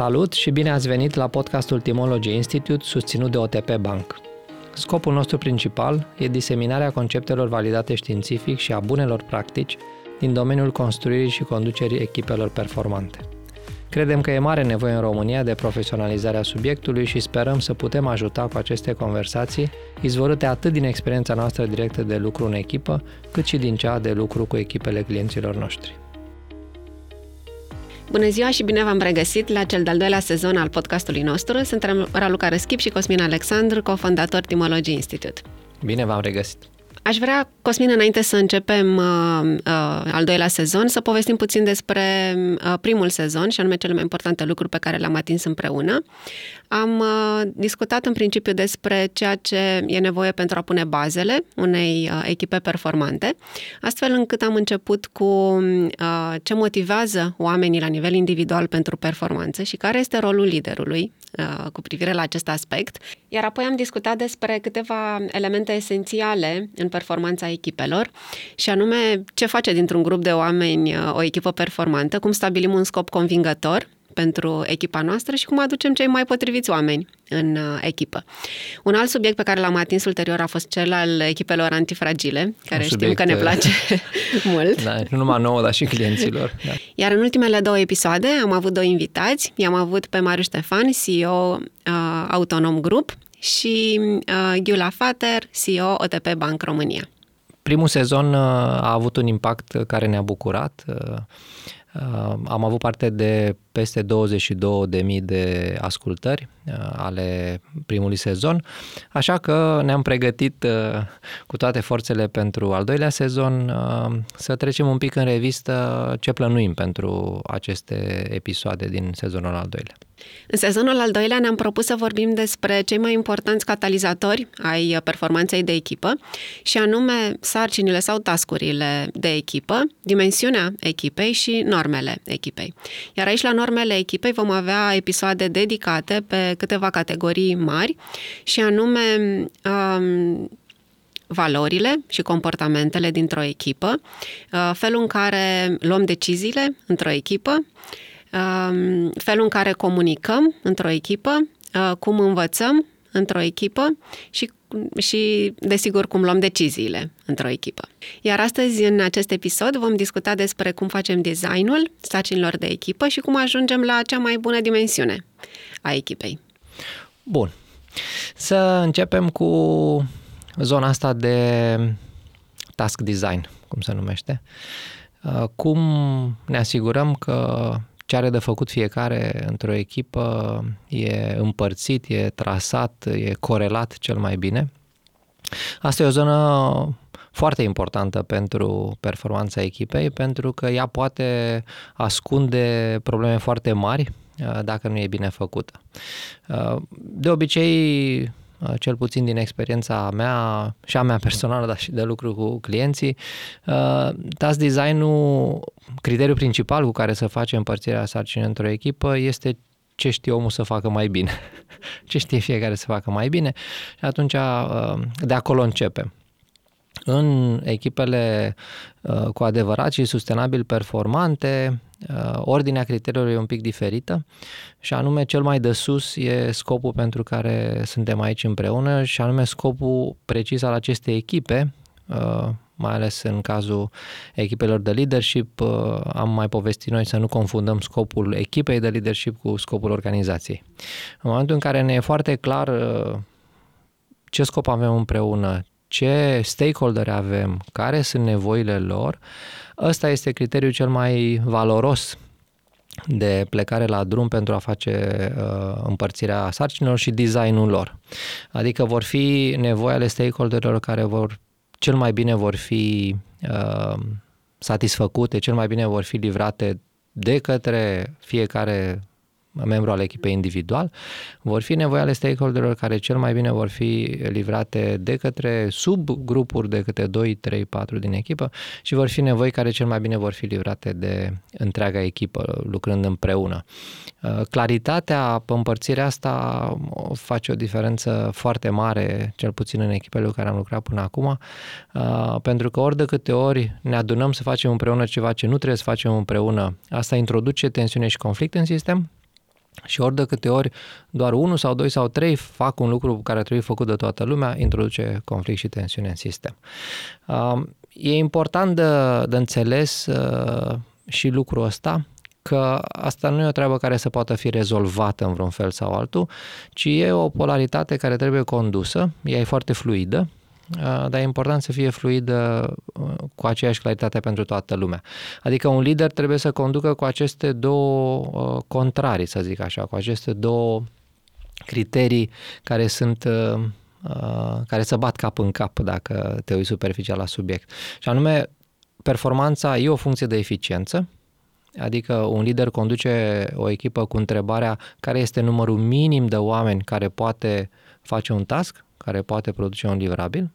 Salut și bine ați venit la podcastul Timology Institute susținut de OTP Bank. Scopul nostru principal e diseminarea conceptelor validate științific și a bunelor practici din domeniul construirii și conducerii echipelor performante. Credem că e mare nevoie în România de profesionalizarea subiectului și sperăm să putem ajuta cu aceste conversații, izvorâte atât din experiența noastră directă de lucru în echipă, cât și din cea de lucru cu echipele clienților noștri. Bună ziua și bine v-am regăsit la cel de-al doilea sezon al podcastului nostru. Suntem Raluca Răschip și Cosmin Alexandru, cofondator Timology Institute. Bine v-am regăsit! Aș vrea, Cosmin, înainte să începem uh, uh, al doilea sezon, să povestim puțin despre uh, primul sezon și anume cele mai importante lucruri pe care le-am atins împreună. Am uh, discutat în principiu despre ceea ce e nevoie pentru a pune bazele unei uh, echipe performante, astfel încât am început cu uh, ce motivează oamenii la nivel individual pentru performanță și care este rolul liderului uh, cu privire la acest aspect. Iar apoi am discutat despre câteva elemente esențiale în performanța echipelor și anume ce face dintr-un grup de oameni uh, o echipă performantă, cum stabilim un scop convingător pentru echipa noastră și cum aducem cei mai potriviți oameni în uh, echipă. Un alt subiect pe care l-am atins ulterior a fost cel al echipelor antifragile, care știm că ne uh, place mult. Da, nu numai nouă, dar și clienților. Da. Iar în ultimele două episoade am avut doi invitați. I-am avut pe Marius Ștefan, CEO uh, Autonom Group și uh, Ghiula Fater, CEO OTP Bank România. Primul sezon uh, a avut un impact care ne-a bucurat. Uh, Uh, am avut parte de peste 22.000 de ascultări uh, ale primului sezon, așa că ne-am pregătit uh, cu toate forțele pentru al doilea sezon să trecem un pic în revistă ce plănuim pentru aceste episoade din sezonul al doilea. În sezonul al doilea ne-am propus să vorbim despre cei mai importanți catalizatori ai performanței de echipă și anume sarcinile sau tascurile de echipă, dimensiunea echipei și normele echipei. Iar aici la normele echipei vom avea episoade dedicate pe câteva categorii mari și anume um, valorile și comportamentele dintr-o echipă, uh, felul în care luăm deciziile într-o echipă, um, felul în care comunicăm într-o echipă, uh, cum învățăm într-o echipă și, și, desigur, cum luăm deciziile într-o echipă. Iar astăzi, în acest episod, vom discuta despre cum facem designul sarcinilor de echipă și cum ajungem la cea mai bună dimensiune a echipei. Bun. Să începem cu zona asta de task design, cum se numește. Uh, cum ne asigurăm că ce are de făcut fiecare într-o echipă e împărțit, e trasat, e corelat cel mai bine. Asta e o zonă foarte importantă pentru performanța echipei, pentru că ea poate ascunde probleme foarte mari uh, dacă nu e bine făcută. Uh, de obicei, Uh, cel puțin din experiența mea și a mea personală, dar și de lucru cu clienții, uh, task design-ul, criteriul principal cu care să face împărțirea sarcinii într-o echipă este ce știe omul să facă mai bine, ce știe fiecare să facă mai bine. Și atunci uh, de acolo începem. În echipele cu adevărat și sustenabil performante, Uh, ordinea criteriilor e un pic diferită și anume cel mai de sus e scopul pentru care suntem aici împreună și anume scopul precis al acestei echipe, uh, mai ales în cazul echipelor de leadership, uh, am mai povestit noi să nu confundăm scopul echipei de leadership cu scopul organizației. În momentul în care ne e foarte clar ce scop avem împreună, ce stakeholder avem, care sunt nevoile lor, ăsta este criteriul cel mai valoros de plecare la drum pentru a face uh, împărțirea sarcinilor și designul lor. Adică vor fi nevoi ale stakeholderilor care vor cel mai bine vor fi uh, satisfăcute, cel mai bine vor fi livrate de către fiecare membru al echipei individual, vor fi nevoi ale stakeholderilor care cel mai bine vor fi livrate de către subgrupuri de câte 2, 3, 4 din echipă și vor fi nevoi care cel mai bine vor fi livrate de întreaga echipă, lucrând împreună. Uh, claritatea pe împărțirea asta face o diferență foarte mare, cel puțin în echipele cu care am lucrat până acum, uh, pentru că ori de câte ori ne adunăm să facem împreună ceva ce nu trebuie să facem împreună, asta introduce tensiune și conflict în sistem, Și ori de câte ori doar unul sau doi sau trei fac un lucru care trebuie făcut de toată lumea, introduce conflict și tensiune în sistem. E important de, de înțeles uh, și lucrul ăsta, că asta nu e o treabă care să poată fi rezolvată în vreun fel sau altul, ci e o polaritate care trebuie condusă, ea e foarte fluidă, dar e important să fie fluidă cu aceeași claritate pentru toată lumea. Adică un lider trebuie să conducă cu aceste două contrarii, să zic așa, cu aceste două criterii care sunt care să bat cap în cap dacă te uiți superficial la subiect. Și anume, performanța e o funcție de eficiență, Adică un lider conduce o echipă cu întrebarea care este numărul minim de oameni care poate face un task, care poate produce un livrabil.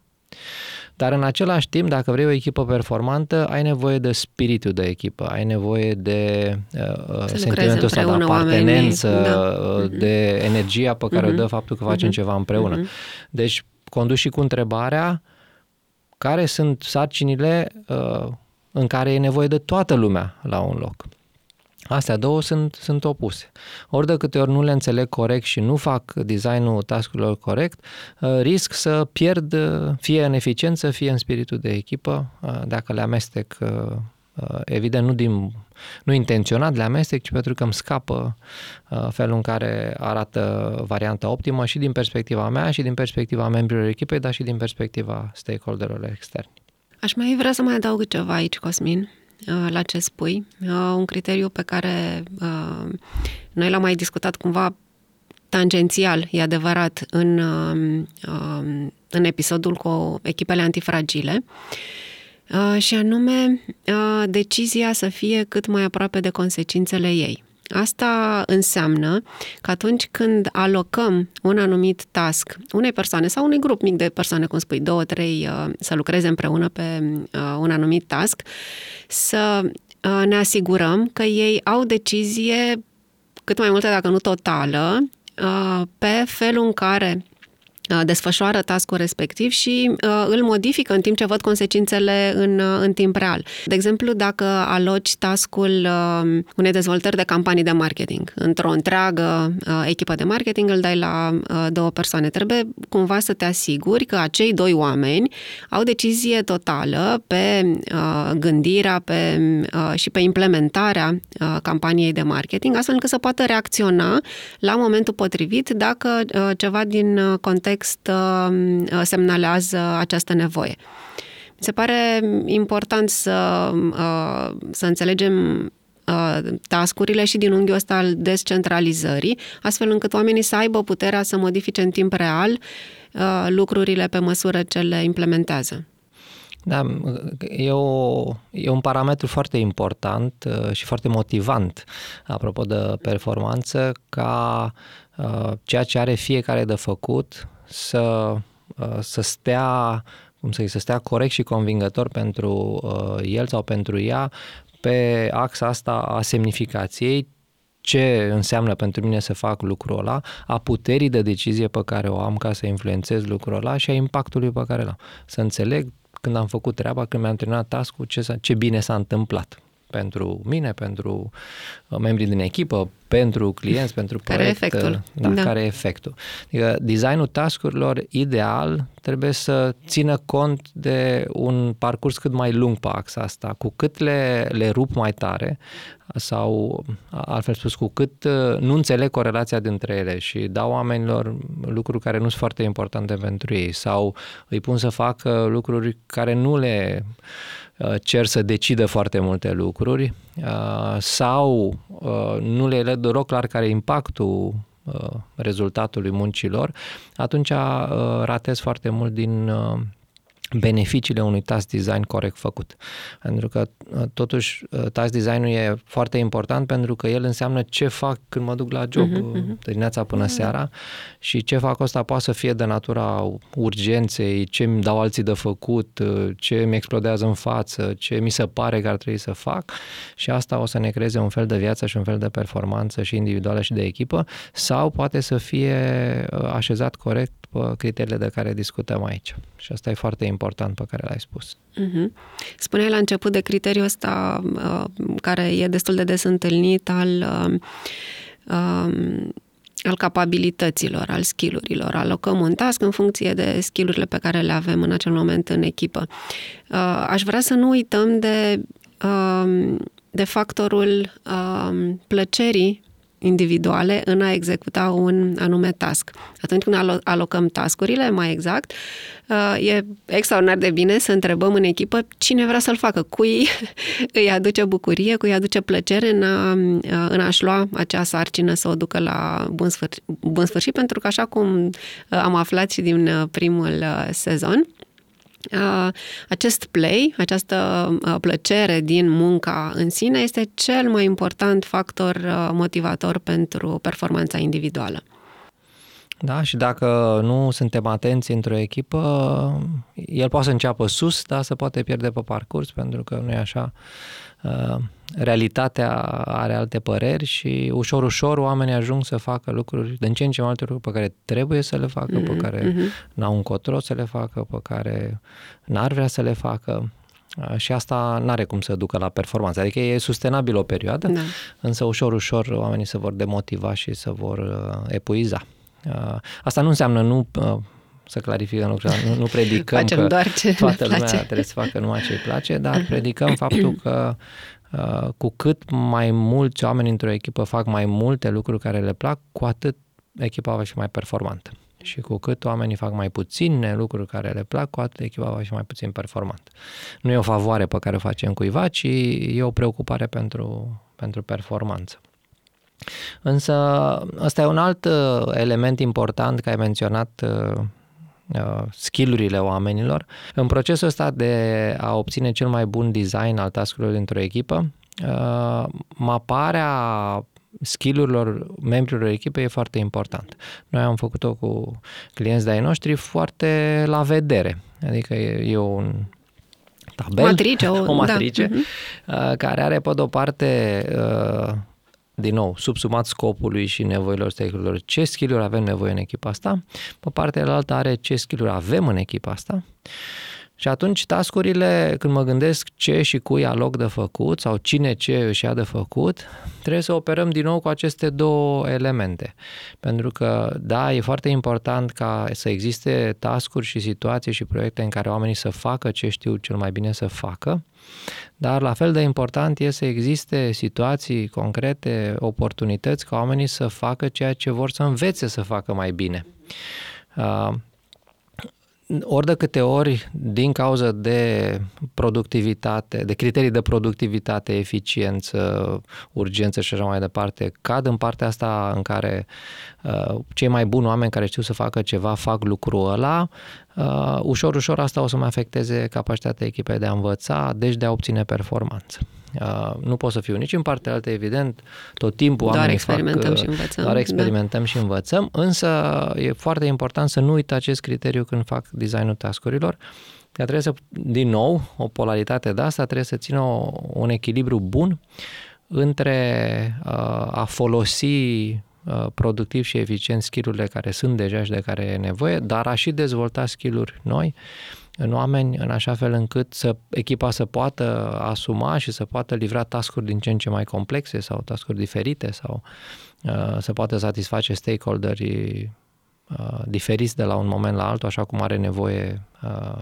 Dar în același timp, dacă vrei o echipă performantă, ai nevoie de spiritul de echipă, ai nevoie de uh, sentimentul ăsta de apartenență, oamenii, da. de energia pe care uh-huh. o mhm. dă faptul că facem uh-huh. ceva împreună. Uh-huh. Deci, conduci și cu întrebarea care sunt sarcinile uh, în care e nevoie de toată lumea la un loc. Astea două sunt, sunt opuse. Ori de câte ori nu le înțeleg corect și nu fac designul tascurilor corect, uh, risc să pierd uh, fie în eficiență, fie în spiritul de echipă, uh, dacă le amestec, evident, nu, din, nu intenționat le amestec, ci pentru că îmi scapă felul în care arată varianta optimă și din perspectiva mea și din perspectiva membrilor echipei, dar și din perspectiva stakeholderilor externi. Aș mai vrea să mai adaug ceva aici, Cosmin, uh, la ce spui. Uh, un criteriu pe care uh, noi l-am mai discutat cumva tangențial, e adevărat, în, în episodul cu echipele antifragile, și anume decizia să fie cât mai aproape de consecințele ei. Asta înseamnă că atunci când alocăm un anumit task unei persoane sau unui grup mic de persoane, cum spui, două, trei, uh, să lucreze împreună pe uh, un anumit task, să uh, ne asigurăm că ei au decizie cât mai multă, dacă nu totală, pe felul în care Uh, desfășoară task-ul respectiv și uh, îl modifică în timp ce văd consecințele în, uh, în timp real. De exemplu, dacă aloci task-ul uh, unei dezvoltări de campanii de marketing într-o întreagă uh, echipă de marketing, îl dai la uh, două persoane. Trebuie cumva să te asiguri că acei doi oameni au decizie totală pe uh, gândirea pe, uh, și pe implementarea uh, campaniei de marketing, astfel încât să poată reacționa la momentul potrivit dacă uh, ceva din context context uh, uh, semnalează această nevoie. Mi se pare important să, uh, să înțelegem tascurile și din unghiul ăsta al descentralizării, astfel încât oamenii să aibă puterea să modifice în timp real lucrurile pe măsură ce le implementează. Da, e, o, e un parametru foarte important și foarte motivant, apropo de performanță, ca ceea ce are fiecare de făcut să, uh, să stea cum să, să stea corect și convingător pentru uh, el sau pentru ea pe axa asta a semnificației, ce înseamnă pentru mine să fac lucrul ăla, a puterii de decizie pe care o am ca să influențez lucrul ăla și a impactului pe care l-am. Să înțeleg când am făcut treaba, când mi-am terminat task ce, ce bine s-a întâmplat pentru mine, pentru uh, membrii din echipă, pentru clienți, pentru care proiect. Care e efectul. Da, da, care e efectul. Adică designul taskurilor ideal trebuie să țină cont de un parcurs cât mai lung pe axa asta. Cu cât le, le rup mai tare sau, altfel spus, cu cât uh, nu înțeleg corelația dintre ele și dau oamenilor lucruri care nu sunt foarte importante pentru ei sau îi pun să facă lucruri care nu le Uh, cer să decidă foarte multe lucruri uh, sau uh, nu le le deloc clar care e impactul rezultatului muncilor, atunci ratez foarte mult din beneficiile unui task design corect făcut. Pentru că, uh, totuși, uh, task design-ul e foarte important pentru că el înseamnă ce fac când mă duc la job uh-huh, uh-huh. dimineața până uh-huh. seara și ce fac asta poate să fie de natura urgenței, ce îmi dau alții de făcut, ce mi explodează în față, ce mi se pare că ar trebui să fac și asta o să ne creeze un fel de viață și un fel de performanță și individuală și de echipă sau poate să fie așezat corect pe criteriile de care discutăm aici. Și asta e foarte important pe care l-ai spus. Uh-huh. Spuneai la început de criteriul ăsta uh, care e destul de des întâlnit al uh, um, al capabilităților, al skillurilor. Alocăm un task în funcție de skillurile pe care le avem în acel moment în echipă. Uh, aș vrea să nu uităm de, um, de factorul um, plăcerii individuale în a executa un anume task. Atunci când alocăm tascurile, mai exact, uh, e extraordinar de bine să întrebăm în echipă cine vrea să-l facă, cui îi aduce bucurie, cui îi aduce plăcere în, a, uh, în a-și lua acea sarcină să o ducă la bun sfârșit, bun sfârșit pentru că așa cum uh, am aflat și din primul sezon, acest play, această plăcere din munca în sine este cel mai important factor motivator pentru performanța individuală. Da, și dacă nu suntem atenți într-o echipă, el poate să înceapă sus, dar se poate pierde pe parcurs, pentru că nu e așa. Uh, realitatea are alte păreri și ușor, ușor oamenii ajung să facă lucruri, de în ce în ce mai multe lucruri pe care trebuie să le facă, mm-hmm. pe care mm-hmm. n-au încotro să le facă, pe care n-ar vrea să le facă uh, și asta nu are cum să ducă la performanță. Adică e sustenabil o perioadă, da. însă ușor, ușor oamenii se vor demotiva și se vor uh, epuiza. Asta nu înseamnă nu să clarificăm lucrurile, nu, nu predicăm Facem că doar ce toată lumea place. trebuie să facă numai ce îi place, dar predicăm faptul că uh, cu cât mai mulți oameni într-o echipă fac mai multe lucruri care le plac, cu atât echipa va fi mai performantă. Și cu cât oamenii fac mai puține lucruri care le plac, cu atât echipa va fi mai puțin performantă. Nu e o favoare pe care o facem cuiva, ci e o preocupare pentru, pentru performanță. Însă ăsta e un alt uh, element important că ai menționat uh, uh, skillurile oamenilor. În procesul ăsta de a obține cel mai bun design al tascurilor dintr-o echipă, maparea skillurilor membrilor echipei e foarte important. Noi am făcut-o cu clienți de-ai noștri foarte la vedere. Adică e, e un tabel, matrice, o, o matrice da. care are pe de-o parte din nou, subsumat scopului și nevoilor stakeholderilor, ce skill-uri avem nevoie în echipa asta, pe partea cealaltă are ce skill-uri avem în echipa asta și atunci tascurile, când mă gândesc ce și cui aloc de făcut sau cine ce își ia de făcut, trebuie să operăm din nou cu aceste două elemente. Pentru că, da, e foarte important ca să existe tascuri și situații și proiecte în care oamenii să facă ce știu cel mai bine să facă, dar la fel de important e să existe situații concrete, oportunități ca oamenii să facă ceea ce vor să învețe să facă mai bine. Uh, ori de câte ori, din cauza de productivitate, de criterii de productivitate, eficiență, urgență și așa mai departe, cad în partea asta în care uh, cei mai buni oameni care știu să facă ceva fac lucrul ăla, uh, ușor, ușor asta o să mai afecteze capacitatea echipei de a învăța, deci de a obține performanță. Uh, nu pot să fiu nici în partea altă, evident, tot timpul doar oamenii experimentăm fac, și învățăm. Doar experimentăm da. și învățăm, însă e foarte important să nu uit acest criteriu când fac designul tascurilor, că trebuie să, din nou, o polaritate de asta, trebuie să țină o, un echilibru bun între uh, a folosi uh, productiv și eficient skillurile care sunt deja și de care e nevoie, dar a și dezvolta skill-uri noi în oameni în așa fel încât să echipa să poată asuma și să poată livra tascuri din ce în ce mai complexe sau tascuri diferite sau uh, să poată satisface stakeholderii uh, diferiți de la un moment la altul, așa cum are nevoie uh,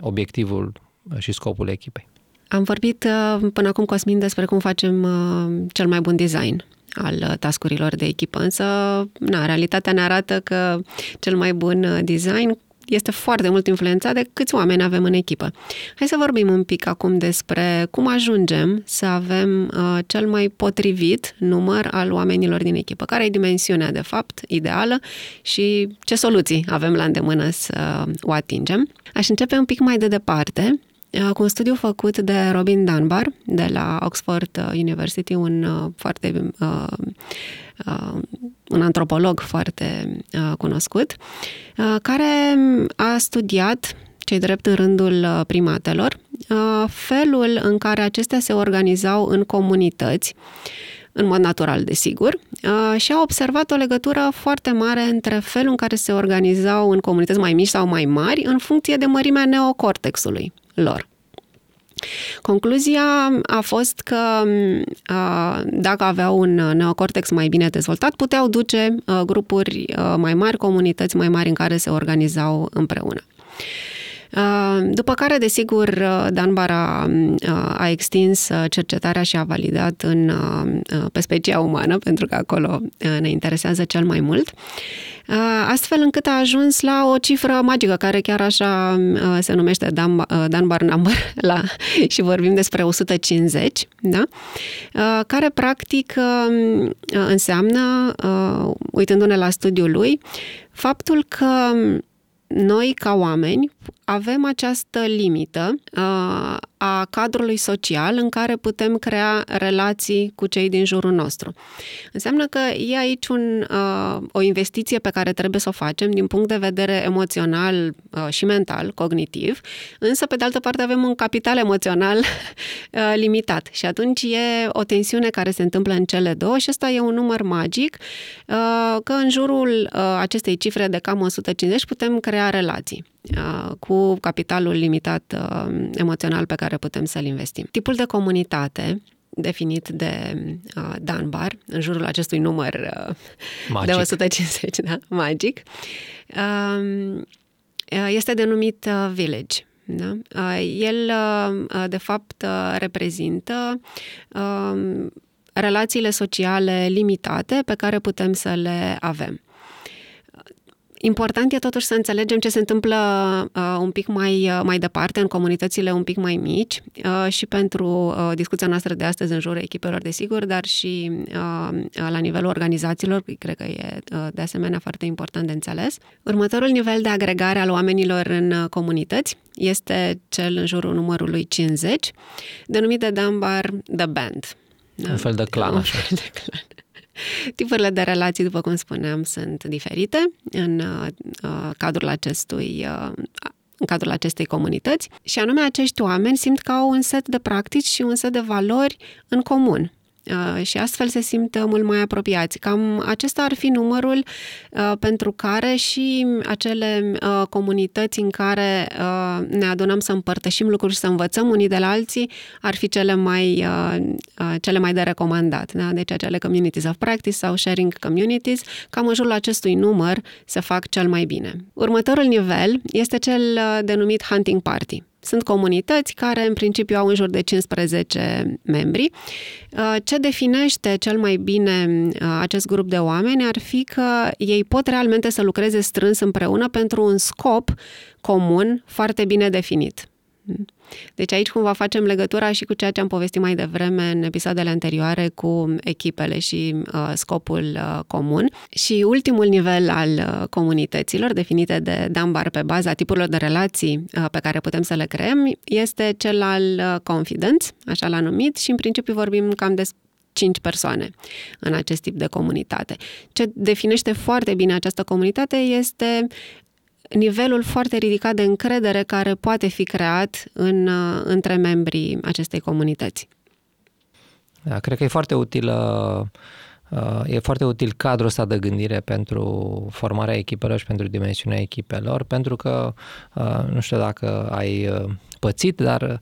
obiectivul și scopul echipei. Am vorbit uh, până acum, Cosmin, despre cum facem uh, cel mai bun design al uh, tascurilor de echipă, însă na, realitatea ne arată că cel mai bun design este foarte mult influențat de câți oameni avem în echipă. Hai să vorbim un pic acum despre cum ajungem să avem uh, cel mai potrivit număr al oamenilor din echipă. Care e dimensiunea, de fapt, ideală și ce soluții avem la îndemână să o atingem. Aș începe un pic mai de departe uh, cu un studiu făcut de Robin Dunbar de la Oxford uh, University, un uh, foarte uh, uh, un antropolog foarte uh, cunoscut, uh, care a studiat, cei drept în rândul uh, primatelor, uh, felul în care acestea se organizau în comunități, în mod natural, desigur, uh, și a observat o legătură foarte mare între felul în care se organizau în comunități mai mici sau mai mari, în funcție de mărimea neocortexului lor. Concluzia a fost că dacă aveau un neocortex mai bine dezvoltat, puteau duce grupuri mai mari, comunități mai mari în care se organizau împreună. După care, desigur, Danbar a, a extins cercetarea și a validat în, pe specia umană, pentru că acolo ne interesează cel mai mult, astfel încât a ajuns la o cifră magică, care chiar așa se numește Danbar Number, la, și vorbim despre 150, da? care practic înseamnă, uitându-ne la studiul lui, faptul că noi, ca oameni, avem această limită uh, a cadrului social în care putem crea relații cu cei din jurul nostru. Înseamnă că e aici un, uh, o investiție pe care trebuie să o facem din punct de vedere emoțional uh, și mental, cognitiv, însă pe de altă parte avem un capital emoțional uh, limitat și atunci e o tensiune care se întâmplă în cele două și ăsta e un număr magic uh, că în jurul uh, acestei cifre de cam 150 putem crea relații. Uh, cu capitalul limitat uh, emoțional pe care putem să-l investim. Tipul de comunitate definit de uh, Dunbar, în jurul acestui număr magic. de 150, da, magic, uh, este denumit uh, Village. Da? Uh, el, uh, de fapt, uh, reprezintă uh, relațiile sociale limitate pe care putem să le avem. Important e totuși să înțelegem ce se întâmplă uh, un pic mai, uh, mai departe, în comunitățile un pic mai mici uh, și pentru uh, discuția noastră de astăzi în jurul echipelor, desigur, dar și uh, la nivelul organizațiilor, cred că e uh, de asemenea foarte important de înțeles. Următorul nivel de agregare al oamenilor în uh, comunități este cel în jurul numărului 50, denumit de Dunbar The Band. Un fel de clan, un așa. Fel de clan. Tipurile de relații, după cum spuneam, sunt diferite în uh, uh, cadrul acestui uh, în cadrul acestei comunități și anume acești oameni simt că au un set de practici și un set de valori în comun. Uh, și astfel se simt mult mai apropiați. Cam acesta ar fi numărul uh, pentru care și acele uh, comunități în care ne adunăm să împărtășim lucruri și să învățăm unii de la alții ar fi cele mai, cele mai de recomandat. Da? Deci acele communities of practice sau sharing communities, cam în jurul acestui număr se fac cel mai bine. Următorul nivel este cel denumit hunting party. Sunt comunități care în principiu au în jur de 15 membri. Uh, ce definește cel mai bine uh, acest grup de oameni ar fi că ei pot realmente să lucreze strâns împreună pentru un scop comun foarte bine definit. Deci aici cumva facem legătura și cu ceea ce am povestit mai devreme în episoadele anterioare cu echipele și uh, scopul uh, comun. Și ultimul nivel al uh, comunităților, definite de Dunbar pe baza tipurilor de relații uh, pe care putem să le creăm, este cel al uh, confidence, așa l-a numit, și în principiu vorbim cam de cinci persoane în acest tip de comunitate. Ce definește foarte bine această comunitate este nivelul foarte ridicat de încredere care poate fi creat în, uh, între membrii acestei comunități. Da, cred că e foarte utilă uh, E foarte util cadrul ăsta de gândire pentru formarea echipelor și pentru dimensiunea echipelor, pentru că, uh, nu știu dacă ai pățit, dar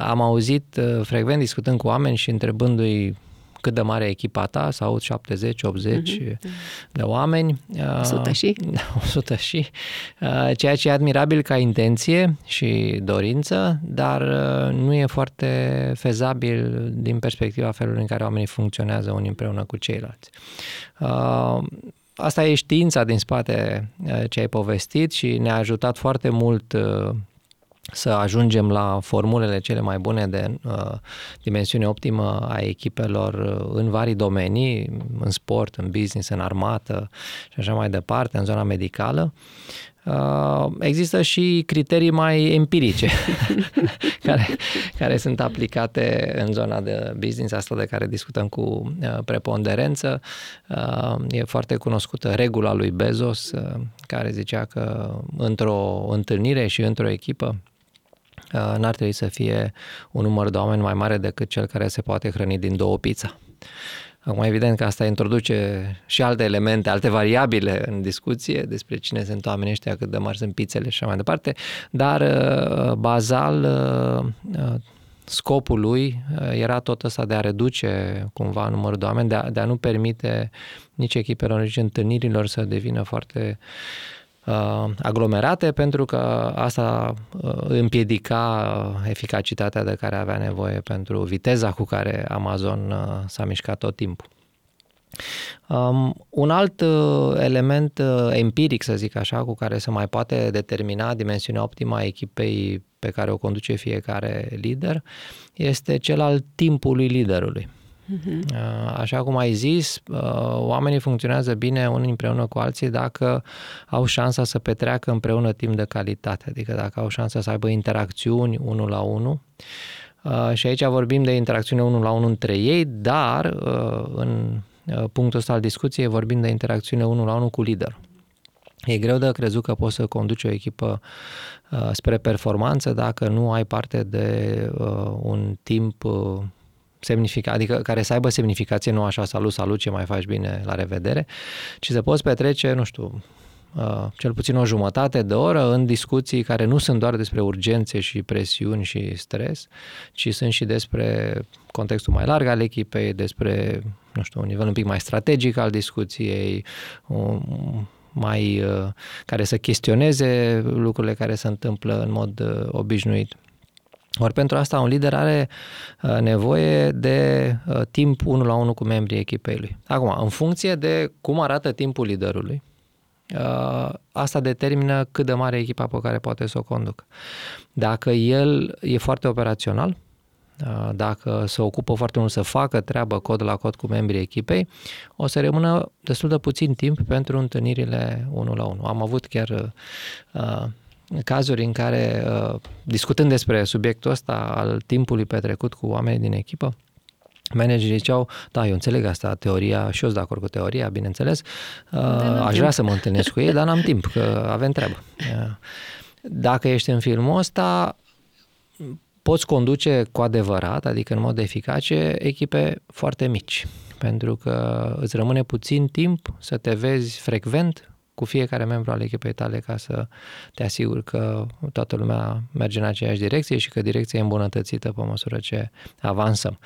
am auzit frecvent discutând cu oameni și întrebându-i cât de mare e echipa ta, sau 70, 80 mm-hmm. de oameni. 100 și. 100 și. Uh, ceea ce e admirabil ca intenție și dorință, dar uh, nu e foarte fezabil din perspectiva felului în care oamenii funcționează unii împreună cu ceilalți. Uh, asta e știința din spate ce ai povestit și ne-a ajutat foarte mult să ajungem la formulele cele mai bune de uh, dimensiune optimă a echipelor uh, în vari domenii, în sport, în business, în armată și așa mai departe, în zona medicală. Uh, există și criterii mai empirice care, care sunt aplicate în zona de business, asta de care discutăm cu uh, preponderență. Uh, e foarte cunoscută regula lui Bezos, uh, care zicea că într-o întâlnire și într-o echipă Uh, n-ar trebui să fie un număr de oameni mai mare decât cel care se poate hrăni din două pizza. Acum, evident că asta introduce și alte elemente, alte variabile în discuție despre cine sunt oamenii ăștia, cât de mari sunt pizzele și așa mai departe, dar uh, bazal uh, scopul lui era tot ăsta de a reduce cumva numărul de oameni, de a, de a nu permite nici echipelor, nici întâlnirilor să devină foarte uh, aglomerate, pentru că asta uh, împiedica eficacitatea de care avea nevoie pentru viteza cu care Amazon uh, s-a mișcat tot timpul. Um, un alt uh, element uh, empiric, să zic așa, cu care se mai poate determina dimensiunea optimă a echipei pe care o conduce fiecare lider, este cel al timpului liderului. Uh-huh. Așa cum ai zis, uh, oamenii funcționează bine unii împreună cu alții dacă au șansa să petreacă împreună timp de calitate, adică dacă au șansa să aibă interacțiuni unul la unul. Uh, și aici vorbim de interacțiune unul la unul între ei, dar în Uh, punctul ăsta al discuției, vorbim de interacțiune unul la unul cu lider. E greu de crezut că poți să conduci o echipă uh, spre performanță dacă nu ai parte de uh, un timp uh, semnificat, adică care să aibă semnificație, nu așa salut, salut, ce mai faci bine, la revedere, ci să poți petrece, nu știu, Uh, cel puțin o jumătate de oră în discuții care nu sunt doar despre urgențe și presiuni și stres, ci sunt și despre contextul mai larg al echipei, despre, nu știu, un nivel un pic mai strategic al discuției, mai, uh, care să chestioneze lucrurile care se întâmplă în mod uh, obișnuit. Ori pentru asta un lider are nevoie de timp unul la unul cu membrii echipei lui. Acum, în funcție de cum arată timpul liderului, Uh, asta determină cât de mare e echipa pe care poate să o conducă. Dacă el e foarte operațional, uh, dacă se ocupă foarte mult să facă treabă cod la cod cu membrii echipei, o să rămână destul de puțin timp pentru întâlnirile unul la unul. Am avut chiar uh, cazuri în care, uh, discutând despre subiectul ăsta al timpului petrecut cu oamenii din echipă, Managerii ziceau, da, eu înțeleg asta, teoria, și eu sunt de acord cu teoria, bineînțeles, uh, aș timp. vrea să mă întâlnesc cu ei, dar n-am timp, că avem treabă. Uh, dacă ești în filmul ăsta, poți conduce cu adevărat, adică în mod eficace, echipe foarte mici, pentru că îți rămâne puțin timp să te vezi frecvent cu fiecare membru al echipei tale ca să te asiguri că toată lumea merge în aceeași direcție și că direcția e îmbunătățită pe măsură ce avansăm.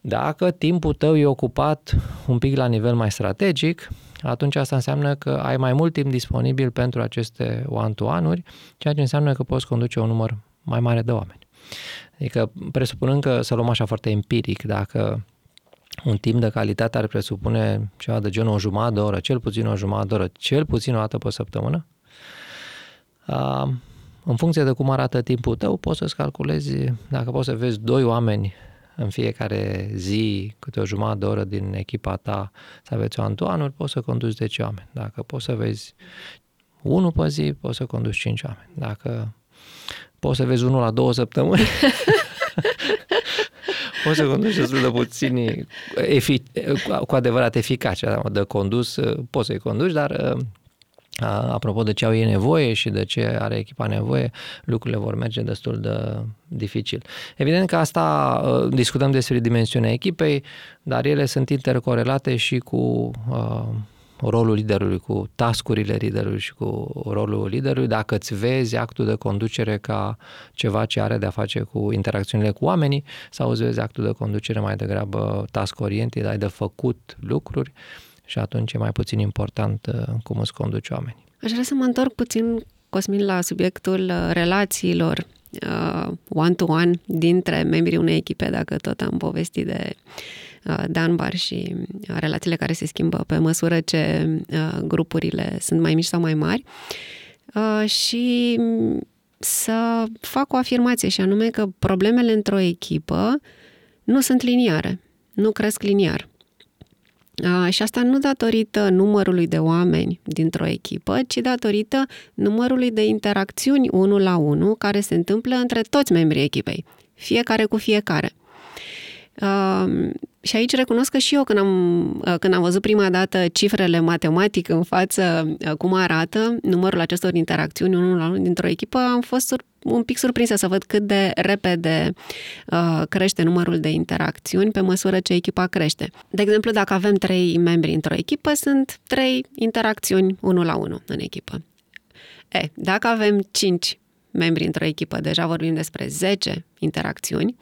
Dacă timpul tău e ocupat un pic la nivel mai strategic, atunci asta înseamnă că ai mai mult timp disponibil pentru aceste one-to-one-uri, ceea ce înseamnă că poți conduce un număr mai mare de oameni. Adică, presupunând că, să luăm așa foarte empiric, dacă un timp de calitate ar presupune ceva de genul o jumătate de oră, cel puțin o jumătate de oră, cel puțin o dată pe săptămână, în funcție de cum arată timpul tău, poți să-ți calculezi, dacă poți să vezi doi oameni în fiecare zi, câte o jumătate de oră din echipa ta să aveți o antoanuri, poți să conduci 10 oameni. Dacă poți să vezi unul pe zi, poți să conduci 5 oameni. Dacă poți să vezi unul la două săptămâni, poți să conduci destul de puțini efic- cu adevărat eficace. De condus, poți să-i conduci, dar apropo de ce au ei nevoie și de ce are echipa nevoie, lucrurile vor merge destul de dificil. Evident că asta discutăm despre dimensiunea echipei, dar ele sunt intercorelate și cu uh, rolul liderului, cu tascurile liderului și cu rolul liderului, dacă îți vezi actul de conducere ca ceva ce are de-a face cu interacțiunile cu oamenii sau îți vezi actul de conducere mai degrabă task-oriented, ai de făcut lucruri, uh, și atunci e mai puțin important uh, cum îți conduci oamenii. Aș vrea să mă întorc puțin, Cosmin, la subiectul uh, relațiilor uh, one-to-one dintre membrii unei echipe, dacă tot am povestit de Danbar și relațiile care se schimbă pe măsură ce grupurile sunt mai mici sau mai mari. Și să fac o afirmație și anume că problemele într-o echipă nu sunt liniare, nu cresc liniar. Și asta nu datorită numărului de oameni dintr-o echipă, ci datorită numărului de interacțiuni unul la unul care se întâmplă între toți membrii echipei, fiecare cu fiecare. Uh, și aici recunosc că și eu când am, uh, când am văzut prima dată cifrele matematic în față, uh, cum arată numărul acestor interacțiuni unul la unul dintr-o echipă, am fost sur- un pic surprinsă să văd cât de repede uh, crește numărul de interacțiuni pe măsură ce echipa crește. De exemplu, dacă avem trei membri într-o echipă, sunt trei interacțiuni unul la unul în echipă. E, dacă avem cinci membri într-o echipă, deja vorbim despre 10 interacțiuni.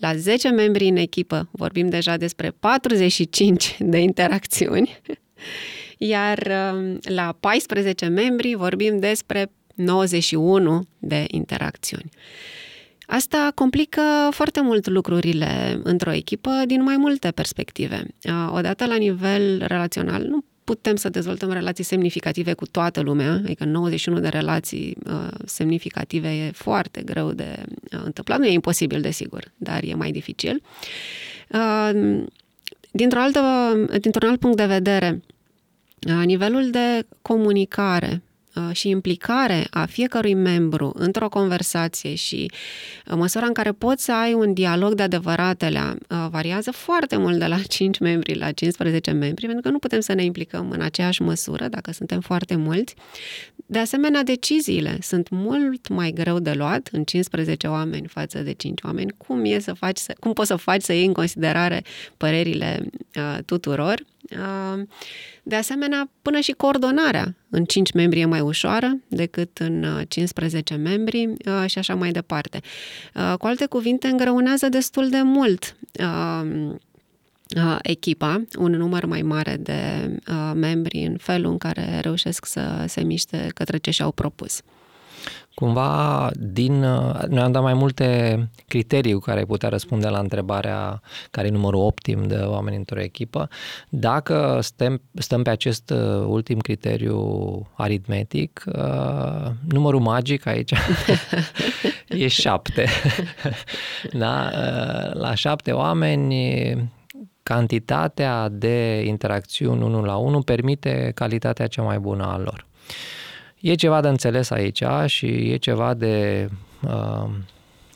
La 10 membri în echipă vorbim deja despre 45 de interacțiuni. Iar um, la 14 membri vorbim despre 91 de interacțiuni. Asta complică foarte mult lucrurile într-o echipă din mai multe perspective. Uh, odată la nivel relațional, nu putem să dezvoltăm relații semnificative cu toată lumea, adică 91 de relații uh, semnificative e foarte greu de uh, întâmplat. Nu e imposibil, desigur, dar e mai dificil. Uh, dintr-o altă, dintr-un alt punct de vedere, uh, nivelul de comunicare Uh, și implicare a fiecărui membru într-o conversație și uh, măsura în care poți să ai un dialog de adevăratele uh, variază foarte mult de la 5 membri la 15 membri, pentru că nu putem să ne implicăm în aceeași măsură dacă suntem foarte mulți. De asemenea, deciziile sunt mult mai greu de luat în 15 oameni față de 5 oameni. Cum, e să faci să, cum poți să faci să iei în considerare părerile uh, tuturor? Uh, de asemenea, până și coordonarea în 5 membri e mai ușoară decât în 15 uh, membri uh, și așa mai departe. Uh, cu alte cuvinte, îngreunează destul de mult echipa, un număr mai mare de membri în felul în care reușesc să se miște către ce și-au propus cumva din... Noi am dat mai multe criterii cu care ai putea răspunde la întrebarea care e numărul optim de oameni într-o echipă. Dacă stăm, stăm pe acest uh, ultim criteriu aritmetic, uh, numărul magic aici e șapte. da? Uh, la șapte oameni cantitatea de interacțiuni unul la unul permite calitatea cea mai bună a lor. E ceva de înțeles aici și e ceva de, uh,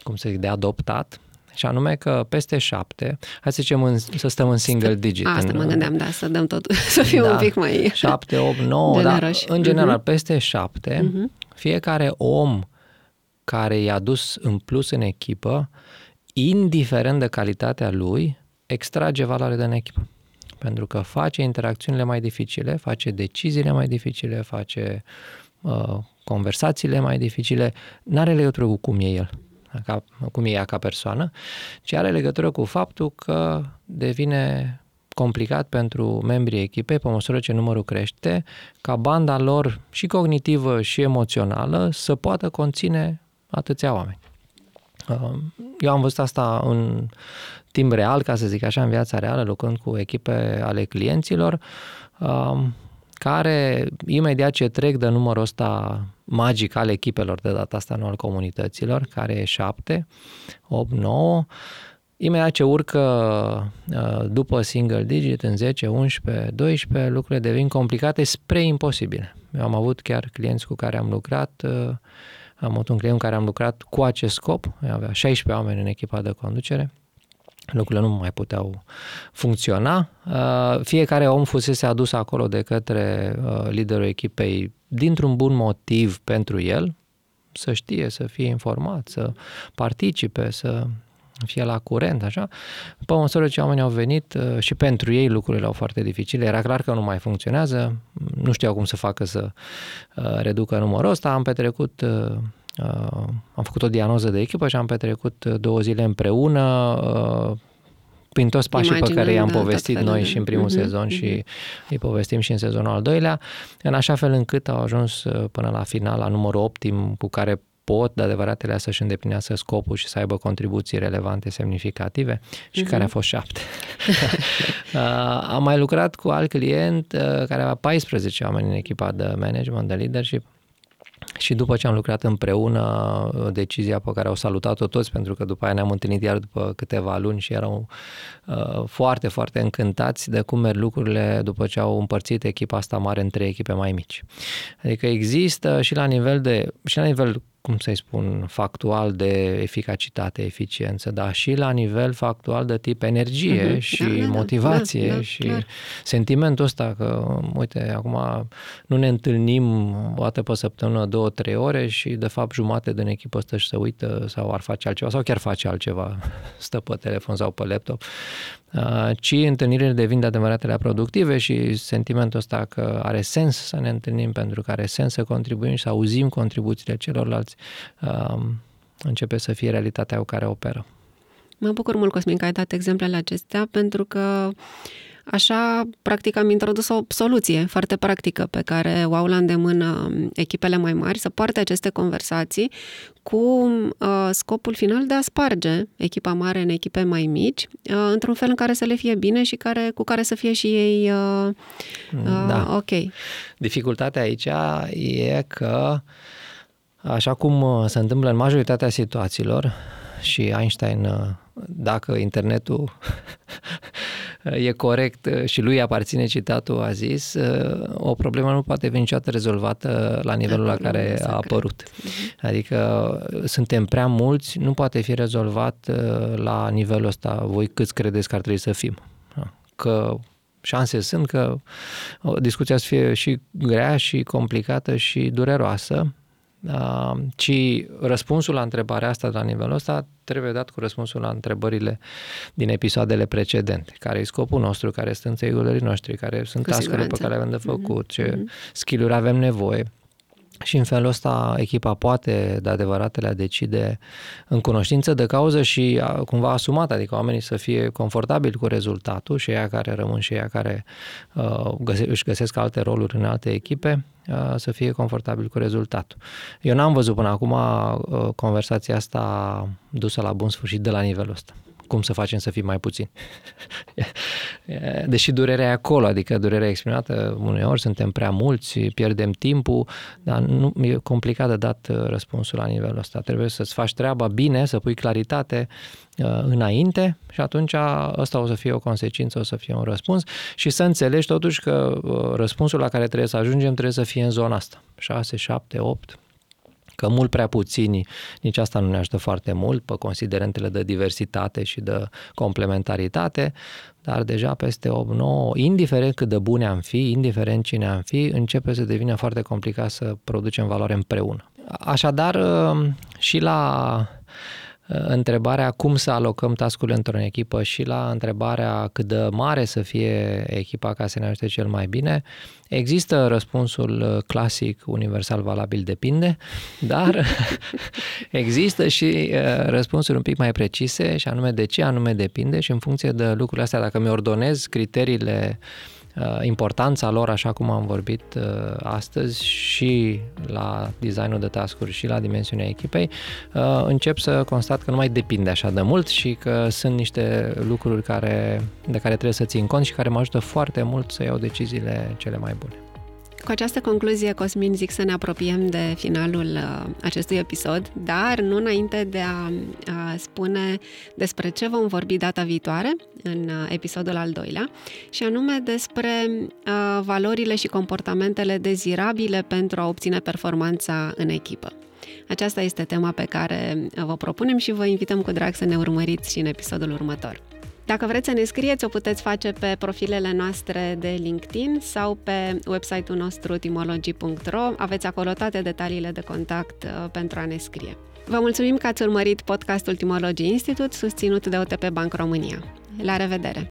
cum să zic, de adoptat, și anume că peste șapte, hai să zicem în, să stăm în single digit. Asta în, mă gândeam, da, să dăm tot, să fim da, un pic mai șapte, opt, nouă, dar în general uh-huh. peste șapte, uh-huh. fiecare om care i-a dus în plus în echipă, indiferent de calitatea lui, extrage valoare din echipă. Pentru că face interacțiunile mai dificile, face deciziile mai dificile, face Uh, conversațiile mai dificile, nu are legătură cu cum e el, ca, cum e ea ca persoană, ci are legătură cu faptul că devine complicat pentru membrii echipei, pe măsură ce numărul crește, ca banda lor și cognitivă și emoțională să poată conține atâția oameni. Uh, eu am văzut asta în timp real, ca să zic așa, în viața reală, lucrând cu echipe ale clienților. Uh, care imediat ce trec de numărul ăsta magic al echipelor de data asta, nu al comunităților, care e 7, 8, 9, imediat ce urcă uh, după single digit în 10, 11, 12, lucrurile devin complicate spre imposibile. Eu am avut chiar clienți cu care am lucrat, uh, am avut un client cu care am lucrat cu acest scop, avea 16 oameni în echipa de conducere, lucrurile nu mai puteau funcționa. Uh, fiecare om fusese adus acolo de către uh, liderul echipei dintr-un bun motiv pentru el, să știe, să fie informat, să participe, să fie la curent, așa. Pe măsură ce oamenii au venit uh, și pentru ei lucrurile au foarte dificile, era clar că nu mai funcționează, nu știau cum să facă să reducă numărul ăsta, am petrecut Uh, am făcut o diagnoză de echipă și am petrecut uh, două zile împreună uh, prin toți pașii Imaginăm, pe care i-am da, povestit noi și în primul uh-huh, sezon uh-huh. și îi povestim și în sezonul al doilea, în așa fel încât au ajuns până la final la numărul optim cu care pot de adevăratele să-și îndeplinească scopul și să aibă contribuții relevante, semnificative și uh-huh. care a fost șapte. am mai lucrat cu alt client care avea 14 oameni în echipa de management, de leadership și după ce am lucrat împreună, decizia pe care au salutat-o toți, pentru că după aia ne-am întâlnit iar după câteva luni și erau uh, foarte, foarte încântați de cum merg lucrurile după ce au împărțit echipa asta mare în trei echipe mai mici. Adică există și la nivel de, și la nivel cum să-i spun, factual de eficacitate, eficiență, dar și la nivel factual de tip energie uh-huh. și da, da, da, motivație da, da, și clar. sentimentul ăsta că, uite, acum nu ne întâlnim o dată pe săptămână, două, trei ore și de fapt jumate din echipă stă și se uită sau ar face altceva sau chiar face altceva, stă pe telefon sau pe laptop, uh, ci întâlnirile devin de adevăratele productive și sentimentul ăsta că are sens să ne întâlnim pentru că are sens să contribuim și să auzim contribuțiile celorlalți uh, începe să fie realitatea cu care operă. Mă bucur mult, Cosmin, că ai dat exemplele acestea, pentru că Așa, practic, am introdus o soluție foarte practică pe care o au la îndemână echipele mai mari, să poarte aceste conversații cu uh, scopul final de a sparge echipa mare în echipe mai mici, uh, într-un fel în care să le fie bine și care, cu care să fie și ei uh, uh, da. ok. Dificultatea aici e că, așa cum uh, se întâmplă în majoritatea situațiilor, și Einstein, uh, dacă internetul e corect și lui aparține citatul, a zis, uh, o problemă nu poate fi niciodată rezolvată la nivelul la care a apărut. Mhm. Adică suntem prea mulți, nu poate fi rezolvat uh, la nivelul ăsta. Voi câți credeți că ar trebui să fim? Că șanse sunt că discuția să fie și grea și complicată și dureroasă, ci răspunsul la întrebarea asta la nivelul ăsta trebuie dat cu răspunsul la întrebările din episoadele precedente. Care e scopul nostru, care sunt stakeholderii noștri, care sunt tascurile pe care le avem de făcut, mm-hmm. ce mm-hmm. skill-uri avem nevoie. Și în felul ăsta echipa poate, de adevăratele, decide în cunoștință de cauză și cumva asumat, adică oamenii să fie confortabili cu rezultatul și ea care rămân și ea care uh, găse, își găsesc alte roluri în alte echipe, uh, să fie confortabil cu rezultatul. Eu n-am văzut până acum uh, conversația asta dusă la bun sfârșit de la nivelul ăsta cum să facem să fim mai puțini. Deși durerea e acolo, adică durerea exprimată, uneori suntem prea mulți, pierdem timpul, dar nu, e complicat de dat uh, răspunsul la nivelul ăsta. Trebuie să-ți faci treaba bine, să pui claritate uh, înainte și atunci ăsta o să fie o consecință, o să fie un răspuns și să înțelegi totuși că uh, răspunsul la care trebuie să ajungem trebuie să fie în zona asta. 6, 7, 8, că mult prea puțini, nici asta nu ne ajută foarte mult pe considerentele de diversitate și de complementaritate, dar deja peste 8-9, indiferent cât de bune am fi, indiferent cine am fi, începe să devină foarte complicat să producem valoare împreună. Așadar, și la întrebarea cum să alocăm tascurile într-o echipă și la întrebarea cât de mare să fie echipa ca să ne ajute cel mai bine, există răspunsul uh, clasic, universal, valabil, depinde, dar există și uh, răspunsuri un pic mai precise și anume de ce anume depinde și în funcție de lucrurile astea, dacă mi-ordonez criteriile uh, Uh, importanța lor, așa cum am vorbit uh, astăzi, și la designul de task și la dimensiunea echipei, uh, încep să constat că nu mai depinde așa de mult și că sunt niște lucruri care, de care trebuie să țin cont și care mă ajută foarte mult să iau deciziile cele mai bune. Cu această concluzie, Cosmin, zic să ne apropiem de finalul uh, acestui episod, dar nu înainte de a, a spune despre ce vom vorbi data viitoare, în uh, episodul al doilea, și anume despre a, uh, valorile și comportamentele dezirabile pentru a obține performanța în echipă. Aceasta este tema pe care vă propunem și vă invităm cu drag să ne urmăriți și în episodul următor. Dacă vreți să ne scrieți, o puteți face pe profilele noastre de LinkedIn sau pe website-ul nostru timology.ro. Aveți acolo toate detaliile de contact uh, pentru a ne scrie. Vă mulțumim că ați urmărit podcastul Timology Institute susținut de OTP Bank România. La revedere!